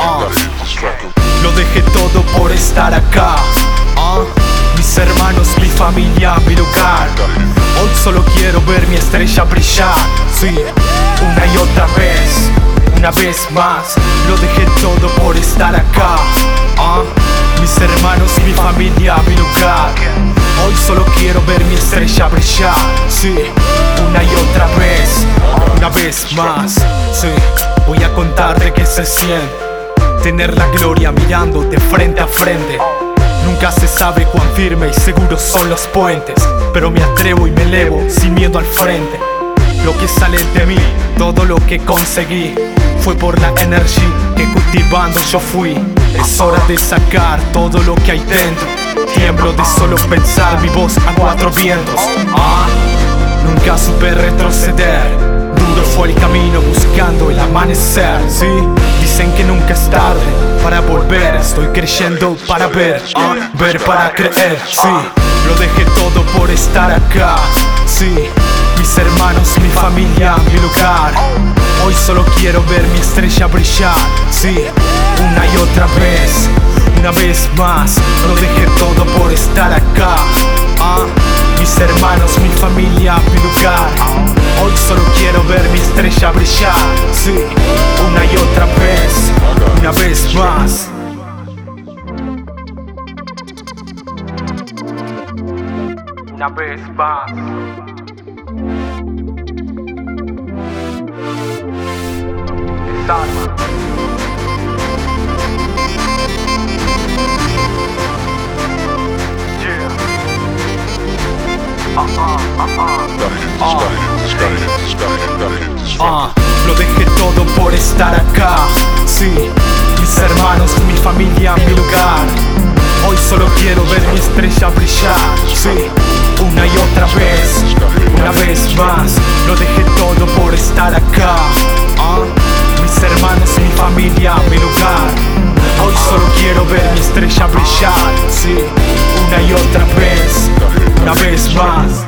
Ah. Lo dejé todo por estar acá. Ah. Mis hermanos, mi familia, mi lugar. Hoy solo quiero ver mi estrella brillar. Sí, una y otra vez, una vez más. Lo dejé todo por estar acá. Ah. Mis hermanos, mi familia, mi lugar. Hoy solo quiero ver mi estrella brillar. Sí, una y otra vez, una vez más. Sí, voy a contarte que se siente tener la gloria mirándote frente a frente. Nunca se sabe cuán firme y seguros son los puentes, pero me atrevo y me elevo sin miedo al frente. Lo que sale de mí, todo lo que conseguí, fue por la energía que cultivando yo fui. Es hora de sacar todo lo que hay dentro. Tiemblo de solo pensar mi voz a cuatro vientos. Ah, nunca supe retroceder. Duro fue el camino buscando el amanecer. Sí, dicen que nunca es tarde para volver. Estoy creyendo para ver, ah, ver para creer. Sí, lo dejé todo por estar acá. Sí, mis hermanos, mi familia, mi lugar. Hoy solo quiero ver mi estrella brillar. Sí, una y otra vez, una vez más. Lo dejé todo por estar acá. Ah, mis hermanos, mi familia, mi lugar. Hoy solo quiero ver mi estrella brillar. Sí, una y otra vez, una vez más. Una vez más. Desarma. Yeah. Ah, ah, ah, Ah, lo dejé todo por estar acá. Sí, mis hermanos, mi familia, mi lugar. Hoy solo quiero ver mi estrella brillar. Sí, una y otra vez, una vez más. Lo dejé todo por estar acá. Ah, mis hermanos, mi familia, mi lugar. Hoy solo quiero ver mi estrella brillar. Sí, una y otra vez, una vez más.